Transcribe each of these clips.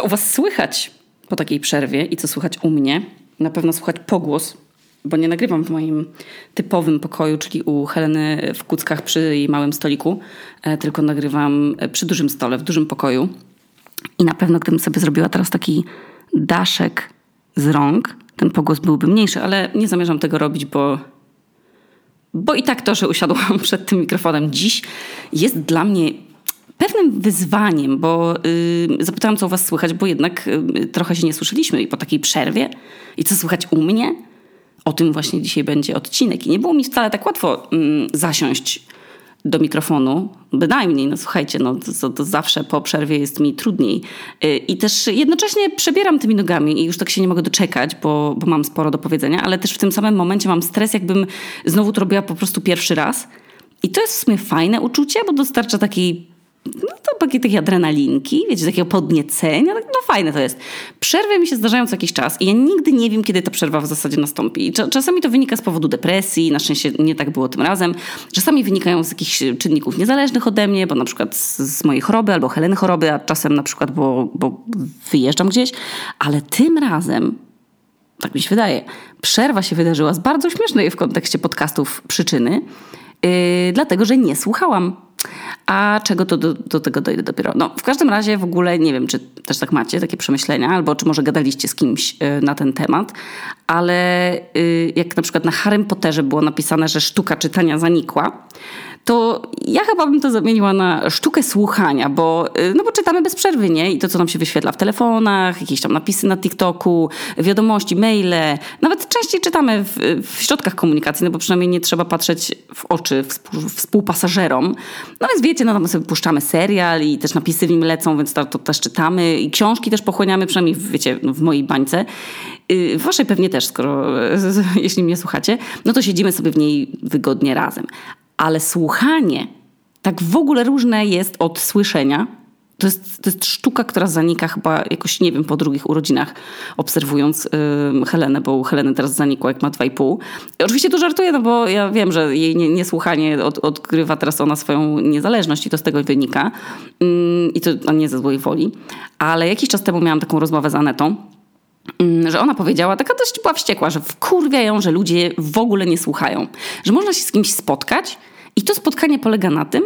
Co u Was słychać po takiej przerwie i co słychać u mnie? Na pewno słychać pogłos, bo nie nagrywam w moim typowym pokoju, czyli u Heleny w kuckach przy jej małym stoliku, e, tylko nagrywam przy dużym stole, w dużym pokoju. I na pewno, gdybym sobie zrobiła teraz taki daszek z rąk, ten pogłos byłby mniejszy, ale nie zamierzam tego robić, bo, bo i tak to, że usiadłam przed tym mikrofonem dziś, jest dla mnie pewnym wyzwaniem, bo yy, zapytałam, co u was słychać, bo jednak yy, trochę się nie słyszeliśmy i po takiej przerwie. I co słychać u mnie? O tym właśnie dzisiaj będzie odcinek. I nie było mi wcale tak łatwo yy, zasiąść do mikrofonu, bynajmniej, no słuchajcie, no to, to, zawsze po przerwie jest mi trudniej. Y, I też jednocześnie przebieram tymi nogami i już tak się nie mogę doczekać, bo, bo mam sporo do powiedzenia, ale też w tym samym momencie mam stres, jakbym znowu to robiła po prostu pierwszy raz. I to jest w sumie fajne uczucie, bo dostarcza takiej no to takie, adrenalinki, wiecie, takiego podniecenia, tak, no fajne to jest. Przerwy mi się zdarzają co jakiś czas i ja nigdy nie wiem, kiedy ta przerwa w zasadzie nastąpi. Czasami to wynika z powodu depresji, na szczęście nie tak było tym razem. Czasami wynikają z jakichś czynników niezależnych ode mnie, bo na przykład z mojej choroby albo Heleny choroby, a czasem na przykład, bo, bo wyjeżdżam gdzieś, ale tym razem tak mi się wydaje, przerwa się wydarzyła z bardzo śmiesznej w kontekście podcastów przyczyny, yy, dlatego że nie słuchałam a czego to do, do, tego dojdę dopiero? No, w każdym razie w ogóle nie wiem, czy też tak macie takie przemyślenia, albo czy może gadaliście z kimś y, na ten temat, ale y, jak na przykład na Harrym Potterze było napisane, że sztuka czytania zanikła, to ja chyba bym to zamieniła na sztukę słuchania, bo, y, no bo czytamy bez przerwy, nie? I to, co nam się wyświetla w telefonach, jakieś tam napisy na TikToku, wiadomości, maile, nawet częściej czytamy w, w środkach komunikacji, no bo przynajmniej nie trzeba patrzeć w oczy współ, współpasażerom. No więc wiecie, no tam sobie puszczamy serial i też napisy w nim lecą, więc to, to też czytamy i książki też pochłaniamy, przynajmniej wiecie, w mojej bańce. Y, w waszej pewnie też, skoro, jeśli mnie słuchacie, no to siedzimy sobie w niej wygodnie razem słuchanie tak w ogóle różne jest od słyszenia. To jest, to jest sztuka, która zanika chyba jakoś, nie wiem, po drugich urodzinach, obserwując yy, Helenę, bo Heleny teraz zanikła, jak ma dwa i pół. Oczywiście to żartuję, no bo ja wiem, że jej niesłuchanie od, odgrywa teraz ona swoją niezależność i to z tego wynika. Yy, I to nie ze złej woli. Ale jakiś czas temu miałam taką rozmowę z Anetą, że ona powiedziała, taka dość była wściekła, że wkurwiają, że ludzie w ogóle nie słuchają. Że można się z kimś spotkać i to spotkanie polega na tym,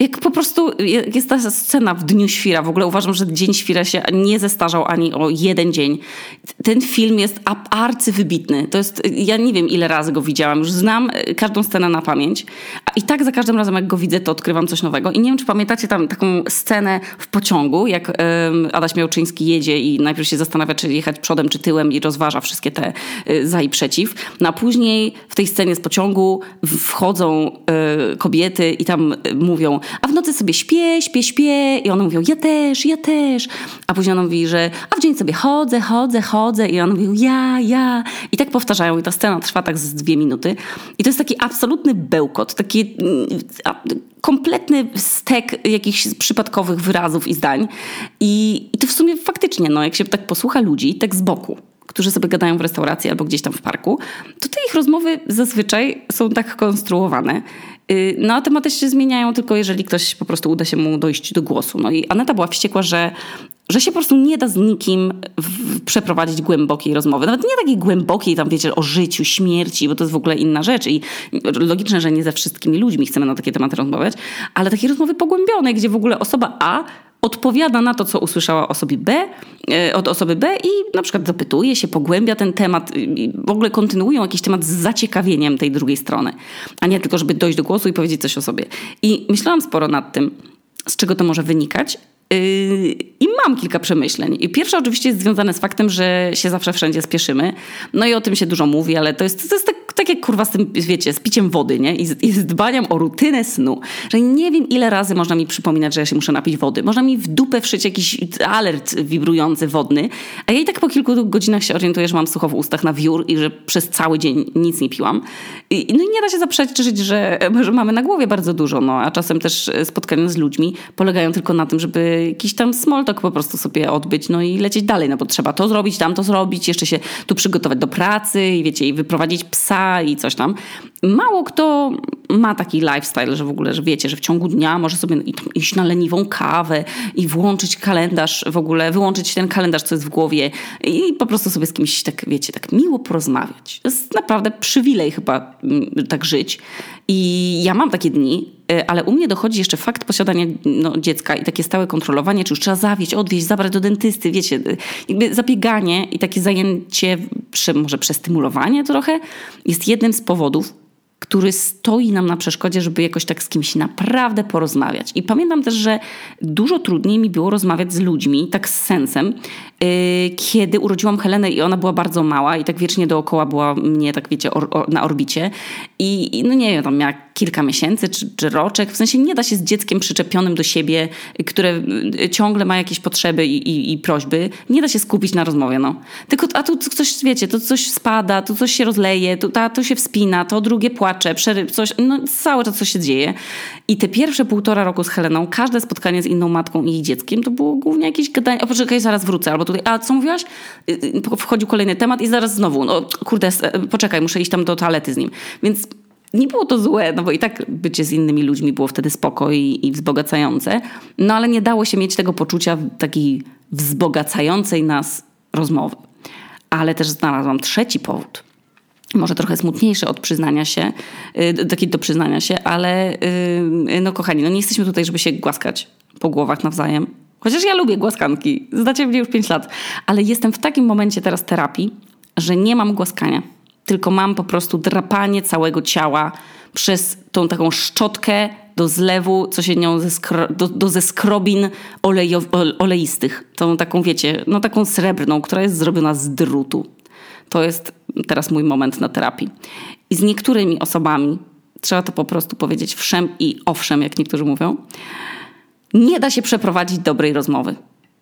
jak po prostu jest ta scena w Dniu Świra, w ogóle uważam, że Dzień Świra się nie zestarzał ani o jeden dzień. Ten film jest arcywybitny. To jest, ja nie wiem ile razy go widziałam, już znam e, każdą scenę na pamięć. I tak za każdym razem jak go widzę, to odkrywam coś nowego. I nie wiem, czy pamiętacie tam taką scenę w pociągu, jak Adaś Miałczyński jedzie i najpierw się zastanawia, czy jechać przodem, czy tyłem i rozważa wszystkie te y, za i przeciw. No a później w tej scenie z pociągu wchodzą y, kobiety i tam mówią a w nocy sobie śpię, śpię, śpię i one mówią, ja też, ja też. A później ona mówi, że a w dzień sobie chodzę, chodzę, chodzę i one mówią, ja, ja. I tak powtarzają i ta scena trwa tak z dwie minuty. I to jest taki absolutny bełkot, taki mm, kompletny stek jakichś przypadkowych wyrazów i zdań. I, i to w sumie faktycznie, no, jak się tak posłucha ludzi, tak z boku, którzy sobie gadają w restauracji albo gdzieś tam w parku, to te ich rozmowy zazwyczaj są tak konstruowane, no a tematy się zmieniają tylko jeżeli ktoś po prostu uda się mu dojść do głosu. No i Aneta była wściekła, że, że się po prostu nie da z nikim przeprowadzić głębokiej rozmowy. Nawet nie takiej głębokiej, tam wiecie, o życiu, śmierci, bo to jest w ogóle inna rzecz i logiczne, że nie ze wszystkimi ludźmi chcemy na takie tematy rozmawiać, ale takiej rozmowy pogłębionej, gdzie w ogóle osoba A odpowiada na to, co usłyszała osoby B, e, od osoby B i na przykład zapytuje się, pogłębia ten temat, w ogóle kontynuują jakiś temat z zaciekawieniem tej drugiej strony, a nie tylko, żeby dojść do głosu i powiedzieć coś o sobie. I myślałam sporo nad tym, z czego to może wynikać. Yy, I mam kilka przemyśleń. I pierwsze oczywiście jest związane z faktem, że się zawsze wszędzie spieszymy. No i o tym się dużo mówi, ale to jest, to jest tak tak jak kurwa z tym, wiecie, z piciem wody, nie? I z, I z dbaniem o rutynę snu. Że nie wiem, ile razy można mi przypominać, że ja się muszę napić wody. Można mi w dupę wszyć jakiś alert wibrujący wodny, a ja i tak po kilku godzinach się orientuję, że mam sucho w ustach na wiór i że przez cały dzień nic nie piłam. I, no i nie da się zaprzeczyć, że, że mamy na głowie bardzo dużo, no. A czasem też spotkania z ludźmi polegają tylko na tym, żeby jakiś tam small talk prostu sobie odbyć, no i lecieć dalej, no bo trzeba to zrobić, tam to zrobić, jeszcze się tu przygotować do pracy i wiecie, i wyprowadzić psa i coś tam. Mało kto ma taki lifestyle, że w ogóle, że wiecie, że w ciągu dnia może sobie iść na leniwą kawę i włączyć kalendarz w ogóle, wyłączyć ten kalendarz, co jest w głowie i po prostu sobie z kimś tak, wiecie, tak miło porozmawiać. To jest naprawdę przywilej chyba mm, tak żyć. I ja mam takie dni, ale u mnie dochodzi jeszcze fakt posiadania no, dziecka i takie stałe kontrolowanie, czy już trzeba zawieźć, odwieźć, zabrać do dentysty, wiecie, y, jakby zabieganie i takie zajęcie, może przestymulowanie trochę, jest jednym z powodów, który stoi nam na przeszkodzie, żeby jakoś tak z kimś naprawdę porozmawiać. I pamiętam też, że dużo trudniej mi było rozmawiać z ludźmi, tak z sensem, kiedy urodziłam Helenę i ona była bardzo mała i tak wiecznie dookoła była mnie, tak wiecie, or, or, na orbicie. I, no nie wiem, tam miała kilka miesięcy czy, czy roczek. W sensie nie da się z dzieckiem przyczepionym do siebie, które y, ciągle ma jakieś potrzeby i, i, i prośby, nie da się skupić na rozmowie. No. Tylko, a tu coś, wiecie, to coś spada, tu coś się rozleje, tu, ta, to się wspina, to drugie płacze, przeryw, coś, no cały czas coś się dzieje. I te pierwsze półtora roku z Heleną, każde spotkanie z inną matką i jej dzieckiem, to było głównie jakieś gadanie, o poczekaj, zaraz wrócę, albo tutaj, a co mówiłaś? Y, y, wchodził kolejny temat i zaraz znowu, no kurde, poczekaj, muszę iść tam do toalety z nim. Więc nie było to złe, no bo i tak bycie z innymi ludźmi było wtedy spoko i, i wzbogacające, no ale nie dało się mieć tego poczucia takiej wzbogacającej nas rozmowy. Ale też znalazłam trzeci powód. Może trochę smutniejszy od przyznania się, yy, taki do przyznania się, ale no kochani, no nie jesteśmy tutaj, żeby się głaskać po głowach nawzajem. Chociaż ja lubię głaskanki, znacie mnie już 5 lat, ale jestem w takim momencie teraz terapii, że nie mam głaskania tylko mam po prostu drapanie całego ciała przez tą taką szczotkę do zlewu, co się nią do, do ze skrobin olejo, oleistych. Tą taką, wiecie, no taką srebrną, która jest zrobiona z drutu. To jest teraz mój moment na terapii. I z niektórymi osobami, trzeba to po prostu powiedzieć wszem i owszem, jak niektórzy mówią, nie da się przeprowadzić dobrej rozmowy.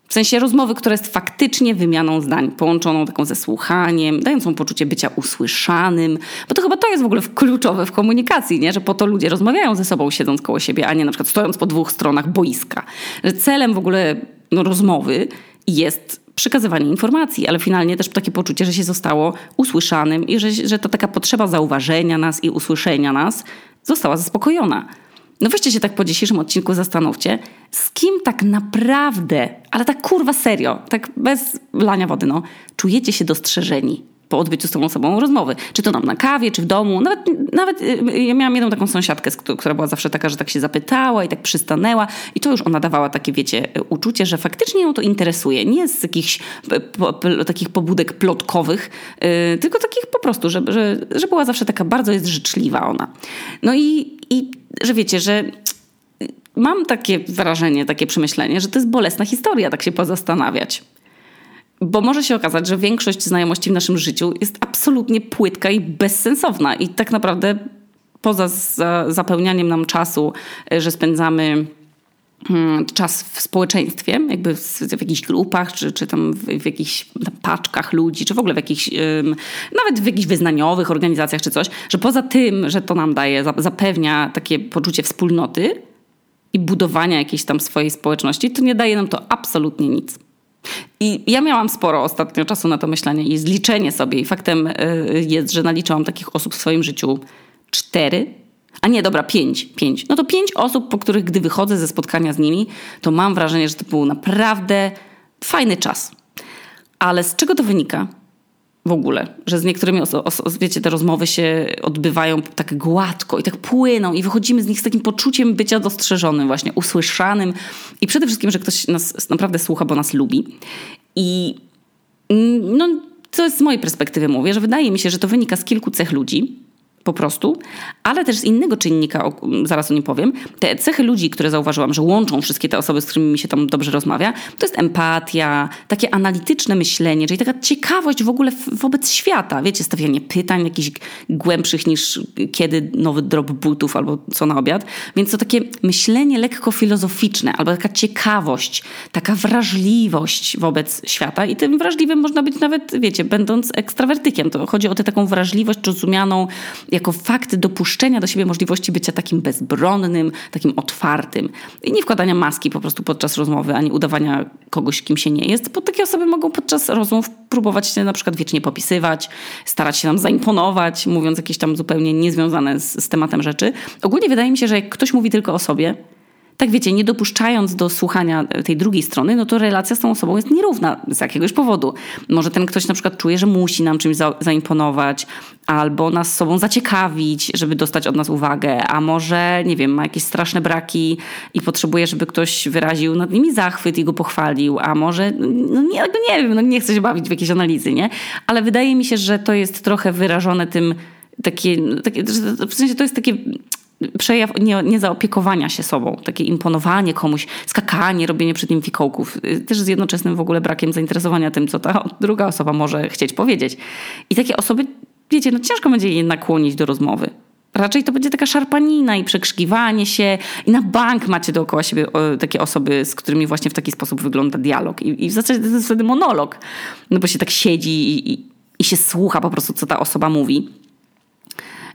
W sensie rozmowy, która jest faktycznie wymianą zdań, połączoną taką ze słuchaniem, dającą poczucie bycia usłyszanym, bo to chyba to jest w ogóle kluczowe w komunikacji, nie? że po to ludzie rozmawiają ze sobą siedząc koło siebie, a nie na przykład stojąc po dwóch stronach boiska. Że celem w ogóle no, rozmowy jest przekazywanie informacji, ale finalnie też takie poczucie, że się zostało usłyszanym i że, że to taka potrzeba zauważenia nas i usłyszenia nas została zaspokojona. No weźcie się tak po dzisiejszym odcinku zastanówcie, z kim tak naprawdę, ale tak kurwa serio, tak bez lania wody, no, czujecie się dostrzeżeni po odbyciu z tą osobą rozmowy. Czy to nam na kawie, czy w domu. Nawet, nawet y, ja miałam jedną taką sąsiadkę, która była zawsze taka, że tak się zapytała i tak przystanęła i to już ona dawała takie, wiecie, uczucie, że faktycznie ją to interesuje. Nie z jakichś po, po, takich pobudek plotkowych, yy, tylko takich po prostu, że, że, że była zawsze taka bardzo jest życzliwa ona. No i, i że wiecie, że mam takie wrażenie, takie przemyślenie, że to jest bolesna historia, tak się pozastanawiać. Bo może się okazać, że większość znajomości w naszym życiu jest absolutnie płytka i bezsensowna. I tak naprawdę poza zapełnianiem nam czasu, e, że spędzamy mm, czas w społeczeństwie, jakby w, w jakichś grupach, czy, czy tam w, w jakichś paczkach ludzi, czy w ogóle w jakichś, nawet w jakichś wyznaniowych organizacjach, czy coś, że poza tym, że to nam daje, zapewnia takie poczucie wspólnoty i budowania jakiejś tam swojej społeczności, to nie daje nam to absolutnie nic. I ja miałam sporo ostatnio czasu na to myślenie i zliczenie sobie. I faktem y, jest, że naliczyłam takich osób w swoim życiu cztery. A nie, dobra, pięć, pięć. No to pięć osób, po których gdy wychodzę ze spotkania z nimi, to mam wrażenie, że to był naprawdę fajny czas. Ale z czego to wynika? W ogóle, że z niektórymi wiecie, te rozmowy się odbywają tak gładko i tak płyną i wychodzimy z nich z takim poczuciem bycia dostrzeżonym, właśnie usłyszanym i przede wszystkim, że ktoś nas naprawdę słucha, bo nas lubi. I no, co z mojej perspektywy mówię, że wydaje mi się, że to wynika z kilku cech ludzi, po prostu, ale też z innego czynnika, zaraz o nim powiem. Te cechy ludzi, które zauważyłam, że łączą wszystkie te osoby, z którymi mi się tam dobrze rozmawia, to jest empatia, takie analityczne myślenie, czyli taka ciekawość w ogóle wobec świata. Wiecie, stawianie pytań jakichś głębszych niż kiedy nowy drop butów albo co na obiad. Więc to takie myślenie lekko filozoficzne, albo taka ciekawość, taka wrażliwość wobec świata. I tym wrażliwym można być nawet, wiecie, będąc ekstrawertykiem. To chodzi o tę taką wrażliwość rozumianą jako fakt dopuszczenia do siebie możliwości bycia takim bezbronnym, takim otwartym. I nie wkładania maski po prostu podczas rozmowy, ani udawania kogoś, kim się nie jest, bo takie osoby mogą podczas rozmów próbować się na przykład wiecznie popisywać, starać się nam zaimponować, mówiąc jakieś tam zupełnie niezwiązane z, z tematem rzeczy. Ogólnie wydaje mi się, że jak ktoś mówi tylko o sobie, tak wiecie, nie dopuszczając do słuchania tej drugiej strony, no to relacja z tą osobą jest nierówna z jakiegoś powodu. Może ten ktoś na przykład czuje, że musi nam czymś za, zaimponować, albo nas sobą zaciekawić, żeby dostać od nas uwagę, a może, nie wiem, ma jakieś straszne braki i potrzebuje, żeby ktoś wyraził nad nimi zachwyt i go pochwalił, a może, no nie, no nie wiem, no nie chcę się bawić w jakieś analizy, nie? Ale wydaje mi się, że to jest trochę wyrażone tym, takie, takie w sensie to jest takie przejaw nie, niezaopiekowania się sobą, takie imponowanie komuś, skakanie, robienie przed nim fikołków, y, też z jednoczesnym w ogóle brakiem zainteresowania tym, co ta druga osoba może chcieć powiedzieć. I takie osoby, wiecie, no ciężko będzie je nakłonić do rozmowy. Raczej to będzie taka szarpanina i przekrzykiwanie się. I na bank macie dookoła siebie takie osoby, z którymi właśnie w taki sposób wygląda dialog. I, i w zasadzie to jest wtedy monolog. No bo się tak siedzi i, i, i się słucha po prostu, co ta osoba mówi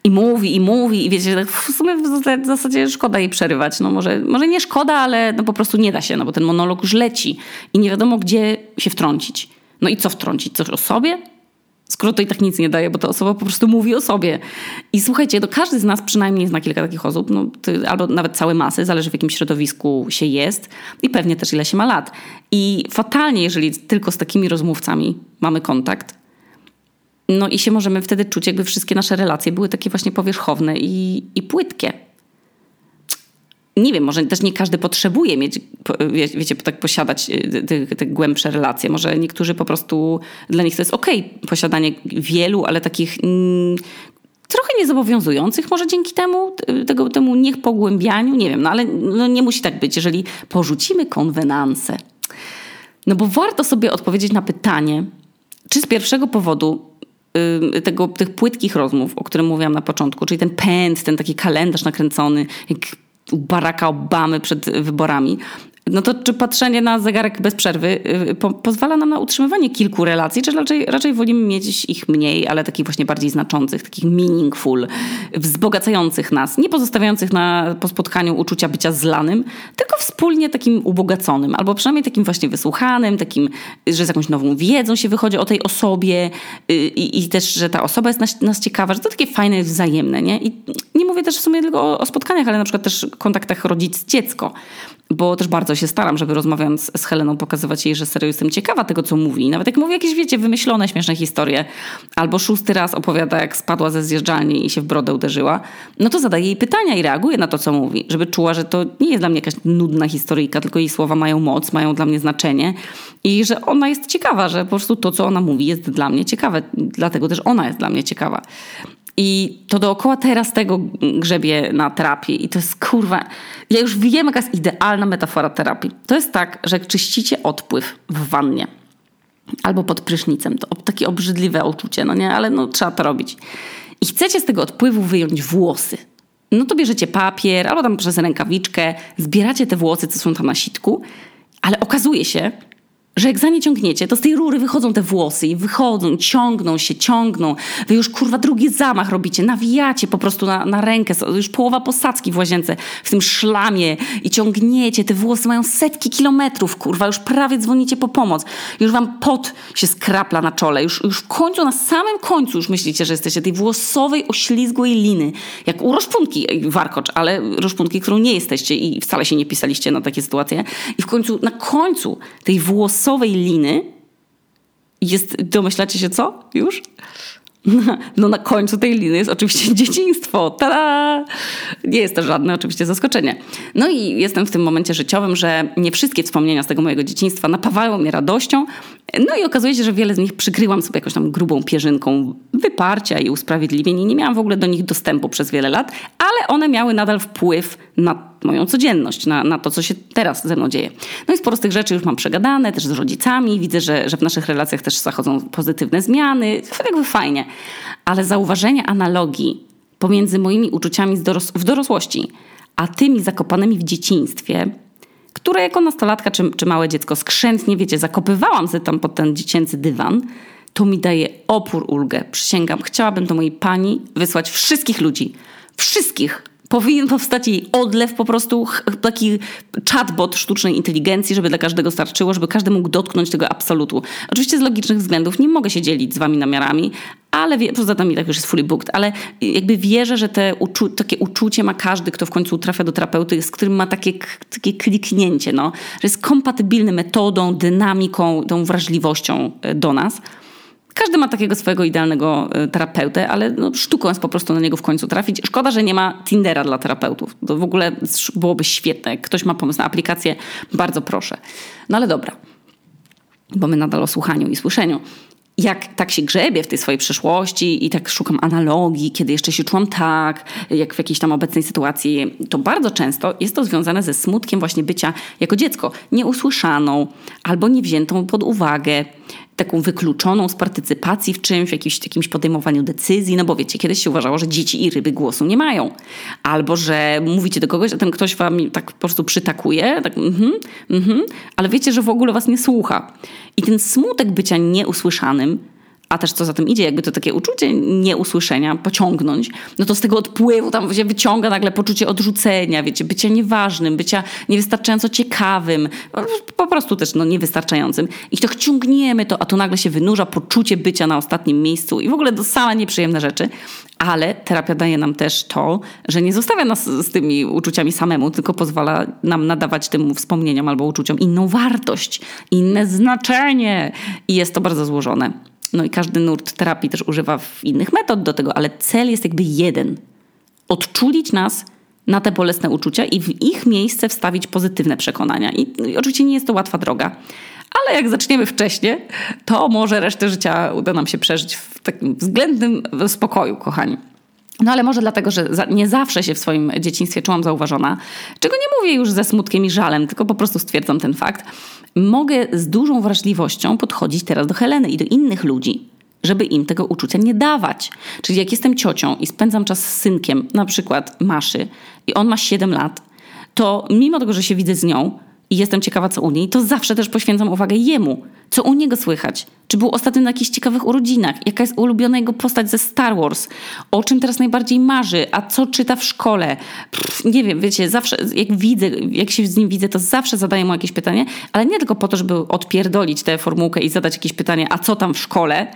i mówi, i mówi, i wiecie, tak w sumie w zasadzie szkoda jej przerywać. No może, może nie szkoda, ale no po prostu nie da się, no bo ten monolog już leci i nie wiadomo, gdzie się wtrącić. No i co wtrącić? Coś o sobie? Skoro to i tak nic nie daje, bo ta osoba po prostu mówi o sobie. I słuchajcie, to każdy z nas przynajmniej zna kilka takich osób, no, albo nawet całe masy, zależy w jakim środowisku się jest i pewnie też ile się ma lat. I fatalnie, jeżeli tylko z takimi rozmówcami mamy kontakt, no i się możemy wtedy czuć, jakby wszystkie nasze relacje były takie właśnie powierzchowne i, i płytkie. Nie wiem, może też nie każdy potrzebuje mieć, wiecie, tak posiadać y, te, głębsze relacje. Może niektórzy po prostu, dla nich to jest okej okay, posiadanie wielu, ale takich mm, trochę niezobowiązujących może dzięki temu, tego, temu niech pogłębianiu, nie wiem, no ale no nie musi tak być, jeżeli porzucimy konwenanse. No bo warto sobie odpowiedzieć na pytanie, czy z pierwszego powodu tego, tych płytkich rozmów, o którym mówiłam na początku, czyli ten pęd, ten taki kalendarz nakręcony, jak Baracka Obamy przed wyborami, no to czy patrzenie na zegarek bez przerwy y, po, pozwala nam na utrzymywanie kilku relacji, czy raczej, raczej wolimy mieć ich mniej, ale takich właśnie bardziej znaczących, takich meaningful, wzbogacających nas, nie pozostawiających na, po spotkaniu uczucia bycia zlanym, tylko wspólnie takim ubogaconym, albo przynajmniej takim właśnie wysłuchanym, takim, że z jakąś nową wiedzą się wychodzi o tej osobie y, i, i też, że ta osoba jest nas, nas, ciekawa, że to takie fajne, wzajemne, nie? I nie mówię też w sumie tylko o, o spotkaniach, ale na przykład też kontaktach rodzic-dziecko, bo też bardzo się staram, żeby rozmawiając z Heleną pokazywać jej, że serio jestem ciekawa tego, co mówi. Nawet jak mówi jakieś, wiecie, wymyślone, śmieszne historie, albo szósty raz opowiada, jak spadła ze zjeżdżalni i się w brodę uderzyła, no to zadaje jej pytania i reaguje na to, co mówi, żeby czuła, że to nie jest dla mnie jakaś nudna historyjka, tylko jej słowa mają moc, mają dla mnie znaczenie i że ona jest ciekawa, że po prostu to, co ona mówi, jest dla mnie ciekawe, dlatego też ona jest dla mnie ciekawa. I to dookoła teraz tego grzebie na terapii. I to jest kurwa. Ja już wiem, jaka jest idealna metafora terapii. To jest tak, że jak czyścicie odpływ w wannie albo pod prysznicem, to takie obrzydliwe uczucie, no nie, ale no trzeba to robić. I chcecie z tego odpływu wyjąć włosy. No to bierzecie papier albo tam przez rękawiczkę, zbieracie te włosy, co są tam na sitku, ale okazuje się, że jak za nie ciągniecie, to z tej rury wychodzą te włosy i wychodzą, ciągną się, ciągną. Wy już kurwa drugi zamach robicie, nawijacie po prostu na, na rękę, już połowa posadzki w łazience w tym szlamie i ciągniecie. Te włosy mają setki kilometrów, kurwa, już prawie dzwonicie po pomoc. Już wam pot się skrapla na czole. Już, już w końcu, na samym końcu już myślicie, że jesteście tej włosowej, oślizgłej liny. Jak u roszpunki, warkocz, ale roszpunki, którą nie jesteście i wcale się nie pisaliście na takie sytuacje. I w końcu, na końcu tej włosowej losowej liny jest, domyślacie się co? Już? No na końcu tej liny jest oczywiście dzieciństwo. Tada! Nie jest to żadne oczywiście zaskoczenie. No i jestem w tym momencie życiowym, że nie wszystkie wspomnienia z tego mojego dzieciństwa napawają mnie radością. No i okazuje się, że wiele z nich przykryłam sobie jakąś tam grubą pierzynką wyparcia i usprawiedliwień i nie miałam w ogóle do nich dostępu przez wiele lat, ale one miały nadal wpływ na moją codzienność, na, na to, co się teraz ze mną dzieje. No i sporo z tych rzeczy już mam przegadane, też z rodzicami. Widzę, że, że w naszych relacjach też zachodzą pozytywne zmiany. Jakby fajnie. Ale zauważenie analogii pomiędzy moimi uczuciami doros w dorosłości, a tymi zakopanymi w dzieciństwie, które jako nastolatka czy, czy małe dziecko skrzętnie, wiecie, zakopywałam sobie tam pod ten dziecięcy dywan, to mi daje opór, ulgę. Przysięgam, chciałabym do mojej pani wysłać wszystkich ludzi. Wszystkich powinien powstać jej odlew, po prostu taki chatbot sztucznej inteligencji, żeby dla każdego starczyło, żeby każdy mógł dotknąć tego absolutu. Oczywiście z logicznych względów nie mogę się dzielić z wami namiarami, ale wie, poza tym i tak już jest fully booked, ale jakby wierzę, że te uczu takie uczucie ma każdy, kto w końcu trafia do terapeuty, z którym ma takie, takie kliknięcie, no, że jest kompatybilny metodą, dynamiką, tą wrażliwością e, do nas. Każdy ma takiego swojego idealnego e, terapeutę, ale no, sztuką jest po prostu na niego w końcu trafić. Szkoda, że nie ma Tindera dla terapeutów. To w ogóle byłoby świetne. Jak ktoś ma pomysł na aplikację, bardzo proszę. No ale dobra, bo my nadal o słuchaniu i słyszeniu jak tak się grzebię w tej swojej przeszłości i tak szukam analogii, kiedy jeszcze się czułam tak, jak w jakiejś tam obecnej sytuacji, to bardzo często jest to związane ze smutkiem właśnie bycia jako dziecko nieusłyszaną albo niewziętą pod uwagę, taką wykluczoną z partycypacji w czymś, w jakimś, jakimś podejmowaniu decyzji, no bo wiecie, kiedyś się uważało, że dzieci i ryby głosu nie mają. Albo, że mówicie do kogoś, a ten ktoś wam tak po prostu przytakuje, tak mhm, mhm, ale wiecie, że w ogóle was nie słucha. I ten smutek bycia nieusłyszanym a też co za tym idzie, jakby to takie uczucie nieusłyszenia pociągnąć, no to z tego odpływu tam się wyciąga nagle poczucie odrzucenia, wiecie, bycia nieważnym, bycia niewystarczająco ciekawym, po prostu też no, niewystarczającym. I to ciągniemy to, a to nagle się wynurza poczucie bycia na ostatnim miejscu i w ogóle do same nieprzyjemne rzeczy. Ale terapia daje nam też to, że nie zostawia nas z tymi uczuciami samemu, tylko pozwala nam nadawać tym wspomnieniom albo uczuciom inną wartość, inne znaczenie. I jest to bardzo złożone. No i każdy nurt terapii też używa innych metod do tego, ale cel jest jakby jeden. Odczulić nas na te bolesne uczucia i w ich miejsce wstawić pozytywne przekonania. I, i oczywiście nie jest to łatwa droga, ale jak zaczniemy wcześniej, to może resztę życia uda nam się przeżyć w takim względnym spokoju, kochani. No ale może dlatego, że nie zawsze się w swoim dzieciństwie czułam zauważona, czego nie mówię już ze smutkiem i żalem, tylko po prostu stwierdzam ten fakt. Mogę z dużą wrażliwością podchodzić teraz do Heleny i do innych ludzi, żeby im tego uczucia nie dawać. Czyli jak jestem ciocią i spędzam czas z synkiem, na przykład Maszy, i on ma 7 lat, to mimo tego, że się widzę z nią, i jestem ciekawa, co u niej, to zawsze też poświęcam uwagę jemu. Co u niego słychać? Czy był ostatnio na jakichś ciekawych urodzinach? Jaka jest ulubiona jego postać ze Star Wars? O czym teraz najbardziej marzy? A co czyta w szkole? Pff, nie wiem, wiecie, zawsze jak widzę, jak się z nim widzę, to zawsze zadaję mu jakieś pytanie, ale nie tylko po to, żeby odpierdolić tę formułkę i zadać jakieś pytanie, a co tam w szkole?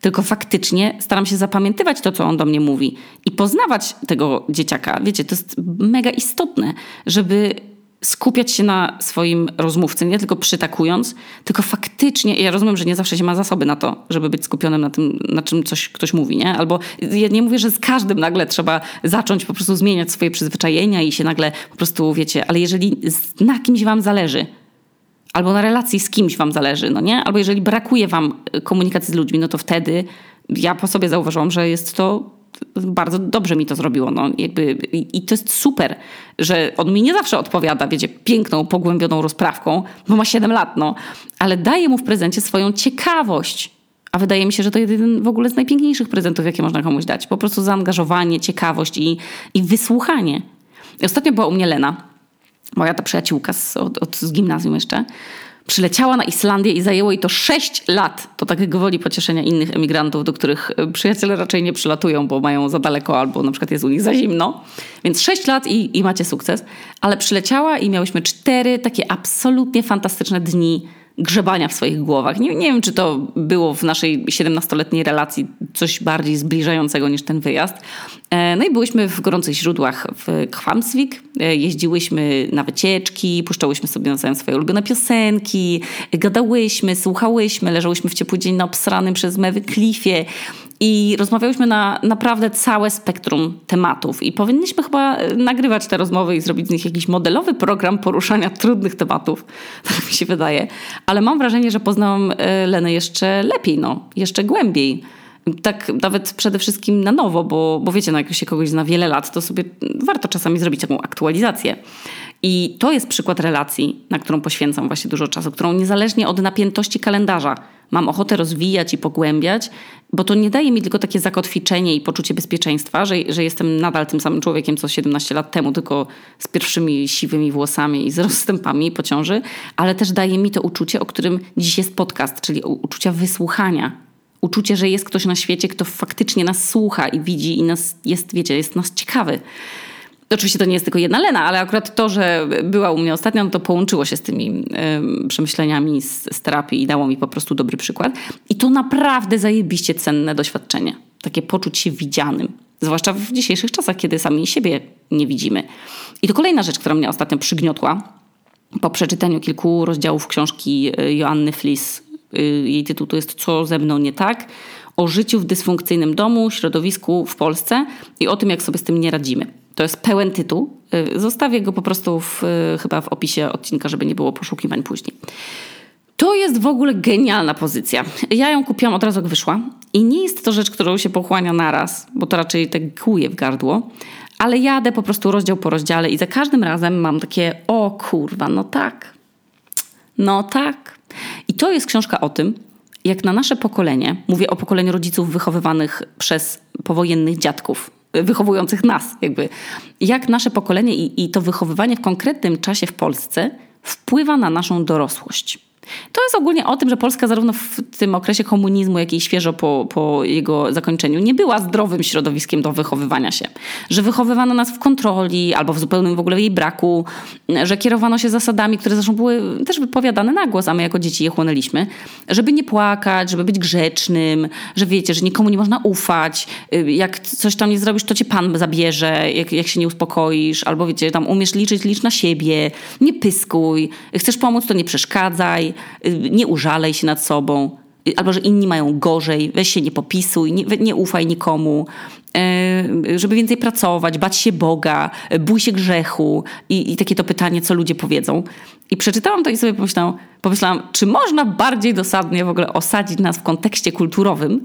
tylko faktycznie staram się zapamiętywać to, co on do mnie mówi i poznawać tego dzieciaka. Wiecie, to jest mega istotne, żeby skupiać się na swoim rozmówcy, nie tylko przytakując, tylko faktycznie, ja rozumiem, że nie zawsze się ma zasoby na to, żeby być skupionym na tym, na czym coś ktoś mówi, nie? Albo ja nie mówię, że z każdym nagle trzeba zacząć po prostu zmieniać swoje przyzwyczajenia i się nagle po prostu, wiecie, ale jeżeli na kimś wam zależy, albo na relacji z kimś wam zależy, no nie? Albo jeżeli brakuje wam komunikacji z ludźmi, no to wtedy ja po sobie zauważyłam, że jest to bardzo dobrze mi to zrobiło. No, jakby, i, to jest super, że on mi nie zawsze odpowiada, wiecie, piękną, pogłębioną rozprawką, bo ma 7 lat, no, ale daje mu w prezencie swoją ciekawość. A wydaje mi się, że to jeden w ogóle z najpiękniejszych prezentów, jakie można komuś dać. Po prostu zaangażowanie, ciekawość i, i wysłuchanie. I ostatnio była u mnie Lena, moja ta przyjaciółka z, od, od, z gimnazjum jeszcze przyleciała na Islandię i zajęło jej to 6 lat. To tak gwoli pocieszenia innych emigrantów, do których e, przyjaciele raczej nie przylatują, bo mają za daleko albo na przykład jest u nich za zimno. Więc 6 lat i, i macie sukces. Ale przyleciała i miałyśmy cztery takie absolutnie fantastyczne dni grzebania w swoich głowach. Nie, nie wiem, czy to było w naszej 17-letniej relacji coś bardziej zbliżającego niż ten wyjazd. E, no i byłyśmy w gorących źródłach w Kwamsvik, e, jeździłyśmy na wycieczki, puszczałyśmy sobie nawzajem swoje ulubione piosenki, gadałyśmy, słuchałyśmy, leżałyśmy w ciepły dzień na obsranym przez mewy klifie i rozmawiałyśmy na naprawdę całe spektrum tematów. I powinniśmy chyba e, nagrywać te rozmowy i zrobić z nich jakiś modelowy program poruszania trudnych tematów. Tak mi się wydaje. Ale mam wrażenie, że poznałam e, Lenę jeszcze lepiej, no, jeszcze głębiej. Tak nawet przede wszystkim na nowo, bo, bo wiecie, no jak się kogoś zna wiele lat, to sobie warto czasami zrobić taką aktualizację. I to jest przykład relacji, na którą poświęcam właśnie dużo czasu, którą niezależnie od napiętości kalendarza mam ochotę rozwijać i pogłębiać, bo to nie daje mi tylko takie zakotwiczenie i poczucie bezpieczeństwa, że, że jestem nadal tym samym człowiekiem co 17 lat temu, tylko z pierwszymi siwymi włosami i z rozstępami po ciąży, ale też daje mi to uczucie, o którym dziś jest podcast, czyli uczucia wysłuchania, Uczucie, że jest ktoś na świecie, kto faktycznie nas słucha i widzi i nas jest, wiecie, jest nas ciekawy. Oczywiście to nie jest tylko jedna Lena, ale akurat to, że była u mnie ostatnio, no to połączyło się z tymi y, przemyśleniami z, z terapii i dało mi po prostu dobry przykład. I to naprawdę zajebiście cenne doświadczenie. Takie poczuć się widzianym. Zwłaszcza w dzisiejszych czasach, kiedy sami siebie nie widzimy. I to kolejna rzecz, która mnie ostatnio przygniotła po przeczytaniu kilku rozdziałów książki y, Joanny Flis. Y, jej tytuł to jest Co ze mną nie tak? O życiu w dysfunkcyjnym domu, środowisku w Polsce i o tym, jak sobie z tym nie radzimy. To jest pełen tytuł. Y, zostawię go po prostu w, chyba w opisie odcinka, żeby nie było poszukiwań później. To jest w ogóle genialna pozycja. Ja ją kupiłam od razu, jak wyszła. I nie jest to rzecz, którą się pochłania naraz, bo to raczej tak kłuje w gardło. Ale jadę po prostu rozdział po rozdziale i za każdym razem mam takie, o kurwa, no tak. No tak. I to jest książka o tym, jak na nasze pokolenie, mówię o pokoleniu rodziców wychowywanych przez powojennych dziadków, wychowujących nas, jakby, jak nasze pokolenie i, i to wychowywanie w konkretnym czasie w Polsce wpływa na naszą dorosłość. To jest ogólnie o tym, że Polska zarówno w tym okresie komunizmu, jak i świeżo po, po jego zakończeniu nie była zdrowym środowiskiem do wychowywania się. Że wychowywano nas w kontroli albo w zupełnym w ogóle jej braku, że kierowano się zasadami, które zresztą były też wypowiadane na głos, a my jako dzieci je chłonęliśmy, żeby nie płakać, żeby być grzecznym, że wiecie, że nikomu nie można ufać, jak coś tam nie zrobisz, to cię pan zabierze, jak, jak się nie uspokoisz, albo wiecie, tam umiesz liczyć, licz na siebie, nie pyskuj, chcesz pomóc, to nie przeszkadzaj, nie użalej się nad sobą, y, albo że inni mają gorzej, weź się nie popisuj, nie, nie ufaj nikomu, y, żeby więcej pracować, bać się Boga, bój się grzechu i, i takie to pytanie, co ludzie powiedzą. I przeczytałam to i sobie pomyślałam, pomyślałam, czy można bardziej dosadnie w ogóle osadzić nas w kontekście kulturowym,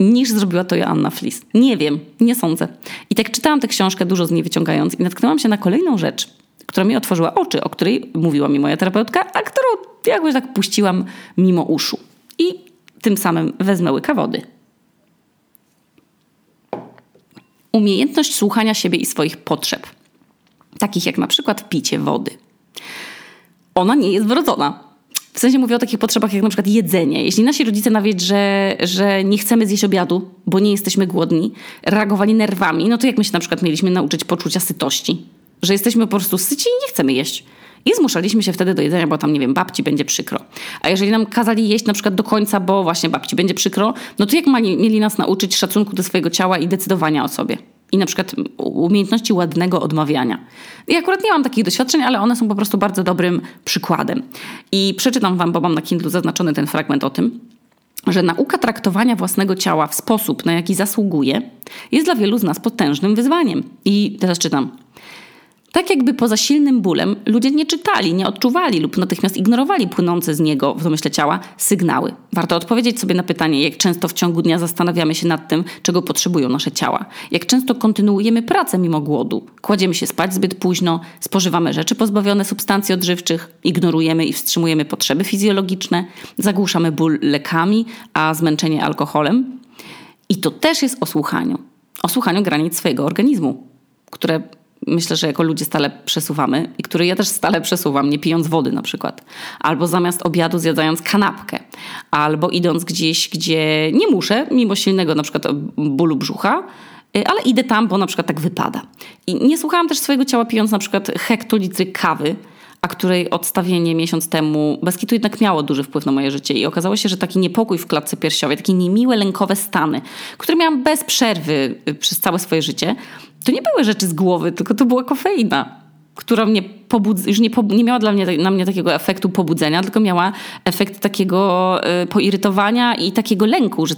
niż zrobiła to Joanna Flis. Nie wiem, nie sądzę. I tak czytałam tę książkę, dużo z niej wyciągając i natknęłam się na kolejną rzecz, która mi otworzyła oczy, o której mówiła mi moja terapeutka, a którą jakoś tak puściłam mimo uszu. I tym samym wezmę łyka wody. Umiejętność słuchania siebie i swoich potrzeb, takich jak na przykład picie wody. Ona nie jest wrodzona. W sensie mówię o takich potrzebach jak na przykład jedzenie. Jeśli nasi rodzice nawet, że, że nie chcemy zjeść obiadu, bo nie jesteśmy głodni, reagowali nerwami, no to jak my się na przykład mieliśmy nauczyć poczucia sytości? Że jesteśmy po prostu syci i nie chcemy jeść. I zmuszaliśmy się wtedy do jedzenia, bo tam, nie wiem, babci będzie przykro. A jeżeli nam kazali jeść na przykład do końca, bo właśnie babci będzie przykro, no to jak mali, mieli nas nauczyć szacunku do swojego ciała i decydowania o sobie? I na przykład umiejętności ładnego odmawiania. I akurat nie mam takich doświadczeń, ale one są po prostu bardzo dobrym przykładem. I przeczytam wam, bo mam na Kindle zaznaczony ten fragment o tym, że nauka traktowania własnego ciała w sposób, na jaki zasługuje, jest dla wielu z nas potężnym wyzwaniem. I teraz czytam. Tak jakby poza silnym bólem ludzie nie czytali, nie odczuwali lub natychmiast ignorowali płynące z niego w domyśle ciała sygnały. Warto odpowiedzieć sobie na pytanie, jak często w ciągu dnia zastanawiamy się nad tym, czego potrzebują nasze ciała. Jak często kontynuujemy pracę mimo głodu. Kładziemy się spać zbyt późno, spożywamy rzeczy pozbawione substancji odżywczych, ignorujemy i wstrzymujemy potrzeby fizjologiczne, zagłuszamy ból lekami, a zmęczenie alkoholem. I to też jest o słuchaniu. O słuchaniu granic swojego organizmu, które myślę, że jako ludzie stale przesuwamy i który ja też stale przesuwam, nie pijąc wody na przykład. Albo zamiast obiadu zjadając kanapkę. Albo idąc gdzieś, gdzie nie muszę, mimo silnego na przykład bólu brzucha, y, ale idę tam, bo na przykład tak wypada. I nie słuchałam też swojego ciała pijąc na przykład hektolitry kawy, a której odstawienie miesiąc temu bez kitu jednak miało duży wpływ na moje życie i okazało się, że taki niepokój w klatce piersiowej, takie niemiłe, lękowe stany, które miałam bez przerwy y, przez całe swoje życie, to nie były rzeczy z głowy, tylko to była kofeina, która mnie już nie, nie miała dla mnie, na mnie takiego efektu pobudzenia, tylko miała efekt takiego y, poirytowania i takiego lęku, że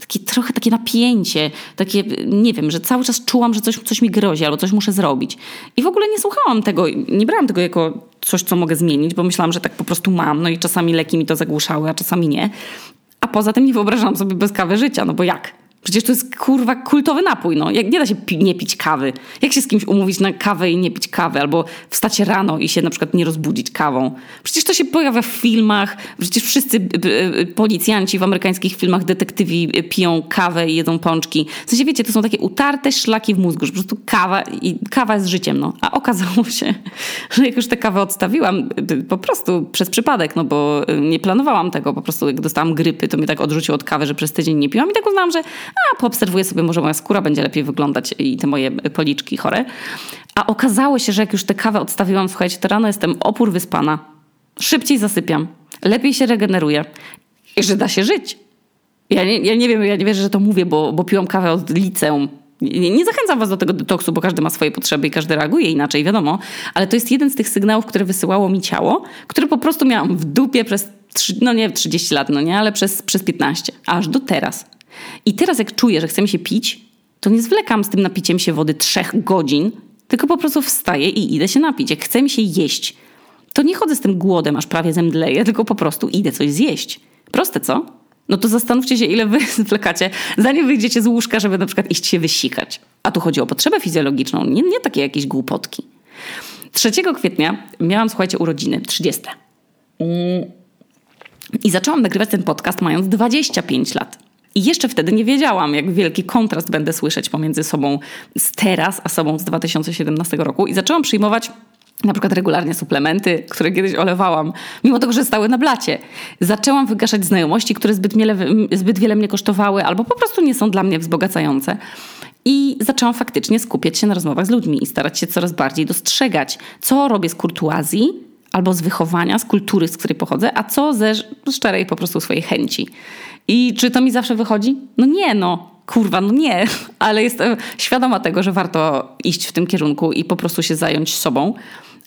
takie, trochę takie napięcie, takie, nie wiem, że cały czas czułam, że coś, coś mi grozi albo coś muszę zrobić. I w ogóle nie słuchałam tego, nie brałam tego jako coś, co mogę zmienić, bo myślałam, że tak po prostu mam, no i czasami leki mi to zagłuszały, a czasami nie. A poza tym nie wyobrażałam sobie bez kawy życia, no bo jak? Przecież to jest kurwa kultowy napój. No. Jak, nie da się pi nie pić kawy. Jak się z kimś umówić na kawę i nie pić kawy? Albo wstać rano i się na przykład nie rozbudzić kawą. Przecież to się pojawia w filmach. Przecież wszyscy policjanci w amerykańskich filmach, detektywi piją kawę i jedzą pączki. W sensie wiecie, to są takie utarte szlaki w mózgu, że po prostu kawa, i kawa jest życiem. No. A okazało się, że jak już tę kawę odstawiłam, po prostu przez przypadek, no bo nie planowałam tego. Po prostu jak dostałam grypy, to mnie tak odrzuciło od kawy, że przez tydzień nie piłam i tak uznałam, że a poobserwuję sobie, może moja skóra będzie lepiej wyglądać i te moje policzki chore. A okazało się, że jak już tę kawę odstawiłam, słuchajcie, to rano jestem opór wyspana, szybciej zasypiam, lepiej się regeneruję i że da się żyć. Ja nie, ja nie wiem, ja nie wierzę, że to mówię, bo, bo piłam kawę od liceum. Nie, nie, zachęcam was do tego detoksu, bo każdy ma swoje potrzeby i każdy reaguje inaczej, wiadomo. Ale to jest jeden z tych sygnałów, które wysyłało mi ciało, które po prostu miałam w dupie przez, no nie 30 lat, no nie, ale przez, przez 15. Aż do teraz. I teraz jak czuję, że chce mi się pić, to nie zwlekam z tym napiciem się wody trzech godzin, tylko po prostu wstaję i idę się napić. Jak chce mi się jeść, to nie chodzę z tym głodem, aż prawie zemdleję, tylko po prostu idę coś zjeść. Proste, co? No to zastanówcie się, ile wy zwlekacie, zanim wyjdziecie z łóżka, żeby na przykład iść się wysikać. A tu chodzi o potrzebę fizjologiczną, nie, nie takie jakieś głupotki. 3 kwietnia miałam, słuchajcie, urodziny, 30. Mm. I zaczęłam nagrywać ten podcast mając 25 lat. I jeszcze wtedy nie wiedziałam, jak wielki kontrast będę słyszeć pomiędzy sobą z teraz, a sobą z 2017 roku. I zaczęłam przyjmować na przykład regularnie suplementy, które kiedyś olewałam, mimo tego, że stały na blacie. Zaczęłam wygaszać znajomości, które zbyt wiele, zbyt wiele mnie kosztowały albo po prostu nie są dla mnie wzbogacające. I zaczęłam faktycznie skupiać się na rozmowach z ludźmi i starać się coraz bardziej dostrzegać, co robię z kurtuazji albo z wychowania, z kultury, z której pochodzę, a co ze szczerej po prostu swojej chęci. I czy to mi zawsze wychodzi? No nie, no. Kurwa, no nie, ale jestem świadoma tego, że warto iść w tym kierunku i po prostu się zająć sobą,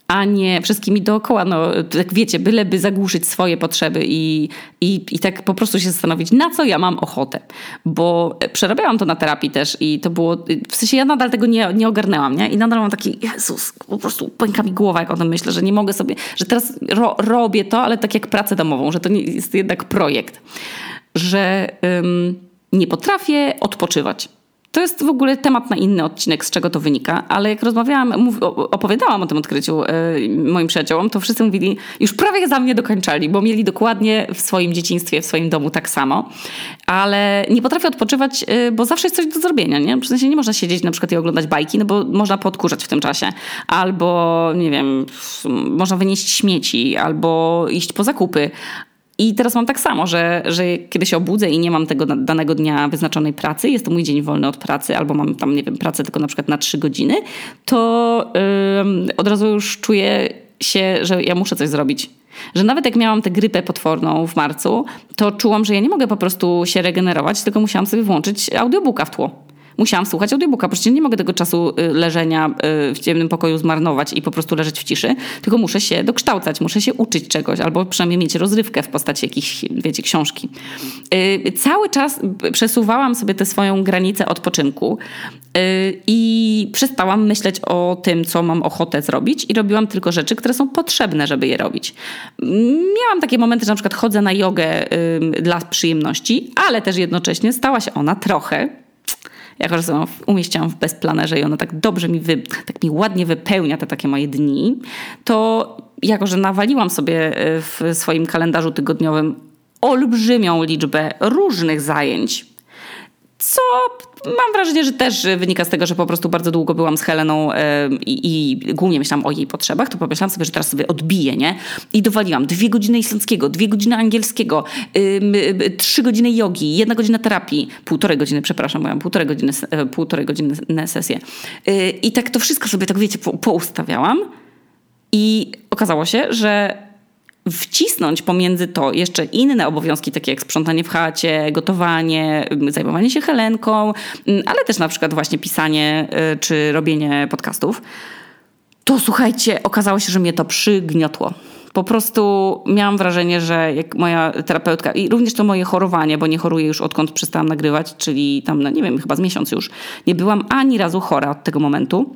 a nie wszystkimi dookoła. No, tak wiecie, byleby zagłuszyć swoje potrzeby i, i, i tak po prostu się zastanowić, na co ja mam ochotę. Bo przerabiałam to na terapii też i to było, w sensie ja nadal tego nie, nie ogarnęłam, nie? I nadal mam taki, Jezus, po prostu pęka mi głowa, jak o tym myślę, że nie mogę sobie, że teraz ro, robię to, ale tak jak pracę domową, że to nie jest jednak projekt że ym, nie potrafię odpoczywać. To jest w ogóle temat na inny odcinek, z czego to wynika, ale jak rozmawiałam, mów, opowiadałam o tym odkryciu yy, moim przyjaciołom, to wszyscy mówili, już prawie za mnie dokończali, bo mieli dokładnie w swoim dzieciństwie, w swoim domu tak samo, ale nie potrafię odpoczywać, yy, bo zawsze jest coś do zrobienia, nie? W sensie nie można siedzieć na przykład i oglądać bajki, no bo można podkurzać w tym czasie, albo nie wiem, można wynieść śmieci, albo iść po zakupy, i teraz mam tak samo, że, że kiedy się obudzę i nie mam tego danego dnia wyznaczonej pracy, jest to mój dzień wolny od pracy, albo mam tam, nie wiem, pracę tylko na przykład na trzy godziny, to yy, od razu już czuję się, że ja muszę coś zrobić. Że nawet jak miałam tę grypę potworną w marcu, to czułam, że ja nie mogę po prostu się regenerować, tylko musiałam sobie włączyć audiobooka w tło musiałam słuchać audiobooka. Przecież nie mogę tego czasu y, leżenia y, w ciemnym pokoju zmarnować i po prostu leżeć w ciszy, tylko muszę się dokształcać, muszę się uczyć czegoś, albo przynajmniej mieć rozrywkę w postaci jakiejś, wiecie, książki. Y, cały czas przesuwałam sobie tę swoją granicę odpoczynku i przestałam myśleć o tym, co mam ochotę zrobić i robiłam tylko rzeczy, które są potrzebne, żeby je robić. Miałam takie momenty, że na przykład chodzę na jogę dla przyjemności, ale też jednocześnie stała się ona trochę jako że umieściłam w bezplanerze i ona tak dobrze mi, wy, tak mi ładnie wypełnia te takie moje dni, to jako, że nawaliłam sobie e, w swoim kalendarzu tygodniowym olbrzymią liczbę różnych zajęć, co mam wrażenie, że też wynika z tego, że po prostu bardzo długo byłam z Heleną i, i głównie myślałam o jej potrzebach, to pomyślałam sobie, że teraz sobie odbiję, nie? I dowaliłam dwie godziny islandzkiego, dwie godziny angielskiego, trzy godziny jogi, jedna godzina terapii, półtorej godziny, przepraszam, miałam półtorej godziny, e, półtorej godziny sesję. Y, I tak to wszystko sobie, tak wiecie, poustawiałam i okazało się, że wcisnąć pomiędzy to jeszcze inne obowiązki, takie jak sprzątanie w chacie, gotowanie, zajmowanie się Helenką, ale też na przykład właśnie pisanie y, czy robienie podcastów, to słuchajcie, okazało się, że mnie to przygniotło. Po prostu miałam wrażenie, że jak moja terapeutka, i również to moje chorowanie, bo nie choruję już odkąd przestałam nagrywać, czyli tam, no nie wiem, chyba z miesiąc już, nie byłam ani razu chora od tego momentu.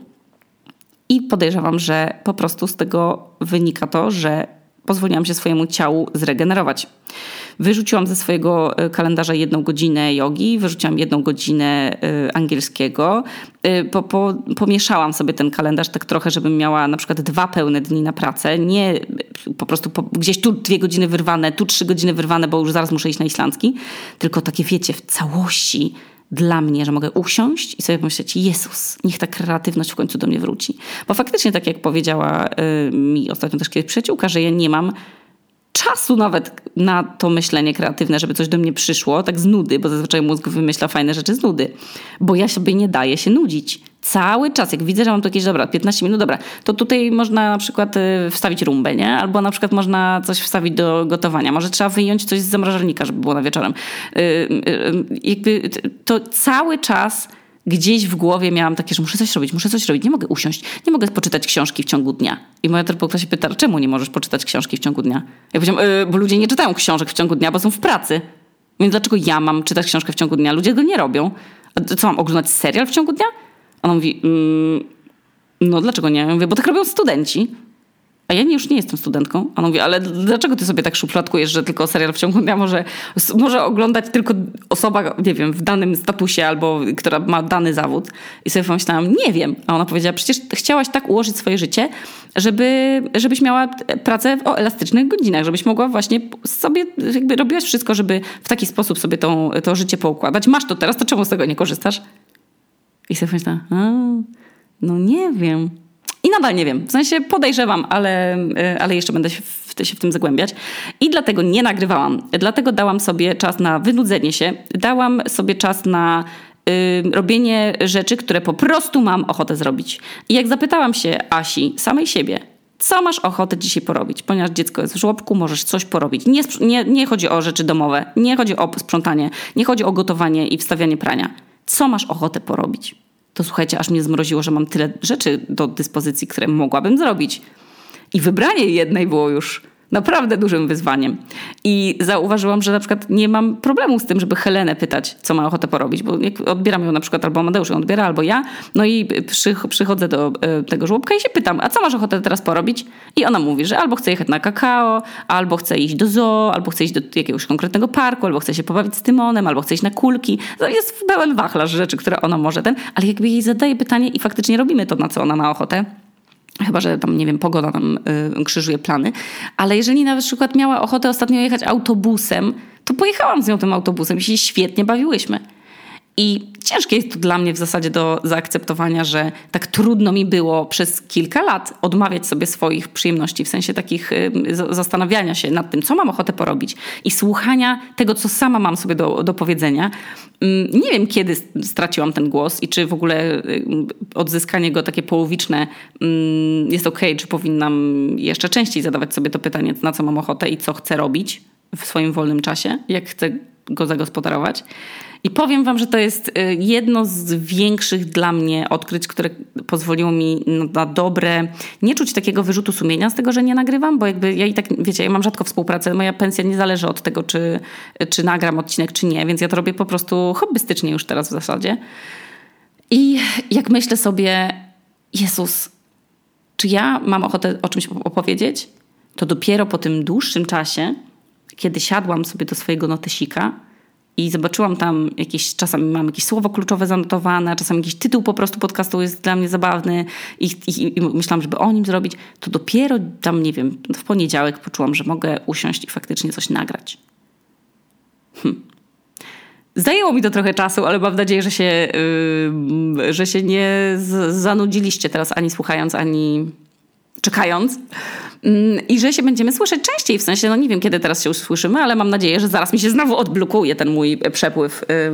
I podejrzewam, że po prostu z tego wynika to, że pozwoliłam się swojemu ciału zregenerować. Wyrzuciłam ze swojego e, kalendarza jedną godzinę jogi, wyrzuciłam jedną godzinę e, angielskiego. E, po, po, pomieszałam sobie ten kalendarz tak trochę, żebym miała na przykład dwa pełne dni na pracę. Nie po prostu po, gdzieś tu dwie godziny wyrwane, tu trzy godziny wyrwane, bo już zaraz muszę iść na islandzki. Tylko takie wiecie, w całości dla mnie, że mogę usiąść i sobie pomyśleć, Jezus, niech ta kreatywność w końcu do mnie wróci. Bo faktycznie, tak jak powiedziała mi ostatnio też kiedyś przyjaciółka, że ja nie mam czasu nawet na to myślenie kreatywne, żeby coś do mnie przyszło, tak z nudy, bo zazwyczaj mózg wymyśla fajne rzeczy z nudy, bo ja sobie nie daję się nudzić. Cały czas, jak widzę, że mam tu jakieś, dobra, 15 minut, dobra, to tutaj można na przykład y, wstawić rumbę, nie? Albo na przykład można coś wstawić do gotowania. Może trzeba wyjąć coś z zamrażalnika, żeby było na wieczorem. Yy, yy, jakby to cały czas gdzieś w głowie miałam takie, że muszę coś robić, muszę coś robić, nie mogę usiąść, nie mogę poczytać książki w ciągu dnia. I moja terapeutka się pyta, czemu nie możesz poczytać książki w ciągu dnia? Ja powiedziałam, yy, bo ludzie nie czytają książek w ciągu dnia, bo są w pracy. Więc dlaczego ja mam czytać książkę w ciągu dnia? Ludzie go nie robią. A co mam, oglądać serial w ciągu dnia? Ona mówi, mm, no dlaczego nie? Ja mówię, bo tak robią studenci. A ja już nie jestem studentką. A on mówi, ale dlaczego ty sobie tak szufladkujesz, że tylko serial w ciągu dnia może, może oglądać tylko osoba, nie wiem, w danym statusie albo która ma dany zawód. I sobie pomyślałam, nie wiem. A ona powiedziała, przecież chciałaś tak ułożyć swoje życie, żeby, żebyś miała pracę o elastycznych godzinach, żebyś mogła właśnie sobie, jakby robiłaś wszystko, żeby w taki sposób sobie to, to życie poukładać. Masz to teraz, to czemu z tego nie korzystasz? I sobie pomyślałam, no nie wiem. Nadal nie wiem. W sensie podejrzewam, ale, e, ale jeszcze będę się w, się w tym zagłębiać. I dlatego nie nagrywałam. Dlatego dałam sobie czas na wynudzenie się. Dałam sobie czas na y, robienie rzeczy, które po prostu mam ochotę zrobić. I jak zapytałam się Asi, samej siebie, co masz ochotę dzisiaj porobić? Ponieważ dziecko jest w żłobku, możesz coś porobić. Nie, nie, nie chodzi o rzeczy domowe, nie chodzi o sprzątanie, nie chodzi o gotowanie i wstawianie prania. Co masz ochotę porobić? To słuchajcie, aż mnie zmroziło, że mam tyle rzeczy do dyspozycji, które mogłabym zrobić. I wybranie jednej było już naprawdę dużym wyzwaniem. I zauważyłam, że na przykład nie mam problemu z tym, żeby Helenę pytać, co ma ochotę porobić, bo odbieram ją na przykład, albo Amadeusz ją odbiera, albo ja, no i przy, przychodzę do e, tego żłobka i się pytam, a co masz ochotę teraz porobić? I ona mówi, że albo chce jechać na kakao, albo chce iść do zoo, albo chce iść do jakiegoś konkretnego parku, albo chce się pobawić z Tymonem, albo chce iść na kulki. To jest pełen wachlarz rzeczy, które ona może ten, ale jakby jej zadaje pytanie i faktycznie robimy to, na co ona ma ochotę, Chyba, że tam, nie wiem, pogoda nam y, krzyżuje plany. Ale jeżeli na przykład miała ochotę ostatnio jechać autobusem, to pojechałam z nią tym autobusem i się świetnie bawiłyśmy. I ciężkie jest to dla mnie w zasadzie do zaakceptowania, że tak trudno mi było przez kilka lat odmawiać sobie swoich przyjemności, w sensie takich zastanawiania się nad tym, co mam ochotę porobić i słuchania tego, co sama mam sobie do, do powiedzenia. Nie wiem, kiedy straciłam ten głos i czy w ogóle odzyskanie go takie połowiczne jest ok, czy powinnam jeszcze częściej zadawać sobie to pytanie, na co mam ochotę i co chcę robić w swoim wolnym czasie, jak chcę go zagospodarować. I powiem Wam, że to jest y, jedno z większych dla mnie odkryć, które pozwoliło mi na dobre, nie czuć takiego wyrzutu sumienia z tego, że nie nagrywam, bo jakby ja i tak, wiecie, ja mam rzadko współpracę, moja pensja nie zależy od tego, czy, czy nagram odcinek, czy nie, więc ja to robię po prostu hobbystycznie już teraz w zasadzie. I jak myślę sobie, Jezus, czy ja mam ochotę o czymś opowiedzieć, to dopiero po tym dłuższym czasie, kiedy siadłam sobie do swojego notesika, i zobaczyłam tam jakieś, czasami mam jakieś słowo kluczowe zanotowane, czasami jakiś tytuł po prostu podcastu jest dla mnie zabawny i, i, i myślałam, żeby o nim zrobić, to dopiero tam, nie wiem, w poniedziałek poczułam, że mogę usiąść i faktycznie coś nagrać. Hm. Zajęło mi to trochę czasu, ale mam nadzieję, że się, yy, że się nie zanudziliście teraz ani słuchając, ani czekając. Mm, I że się będziemy słyszeć częściej, w sensie, no nie wiem kiedy teraz się usłyszymy, ale mam nadzieję, że zaraz mi się znowu odblokuje ten mój przepływ y,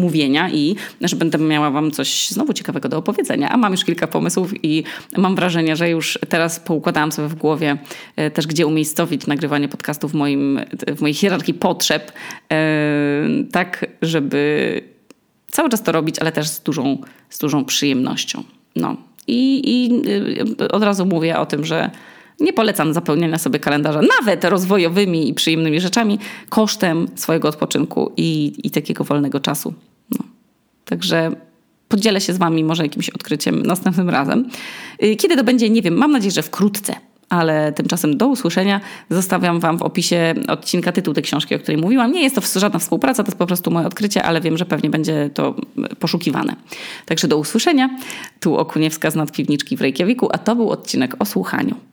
mówienia i że będę miała wam coś znowu ciekawego do opowiedzenia. A mam już kilka pomysłów i mam wrażenie, że już teraz poukładałam sobie w głowie y, też, gdzie umiejscowić nagrywanie podcastu w, moim, w mojej hierarchii potrzeb, y, tak żeby cały czas to robić, ale też z dużą, z dużą przyjemnością. No. I, I y, od razu mówię o tym, że nie polecam zapełniania sobie kalendarza, nawet rozwojowymi i przyjemnymi rzeczami, kosztem swojego odpoczynku i, i takiego wolnego czasu. No. Także podzielę się z Wami może jakimś odkryciem następnym razem. Y, kiedy to będzie, nie wiem, mam nadzieję, że wkrótce ale tymczasem do usłyszenia. Zostawiam Wam w opisie odcinka tytuł tej książki, o której mówiłam. Nie jest to żadna współpraca, to jest po prostu moje odkrycie, ale wiem, że pewnie będzie to poszukiwane. Także do usłyszenia. Tu Okuniewska z nadpiwniczki w Reykjaviku, a to był odcinek o słuchaniu.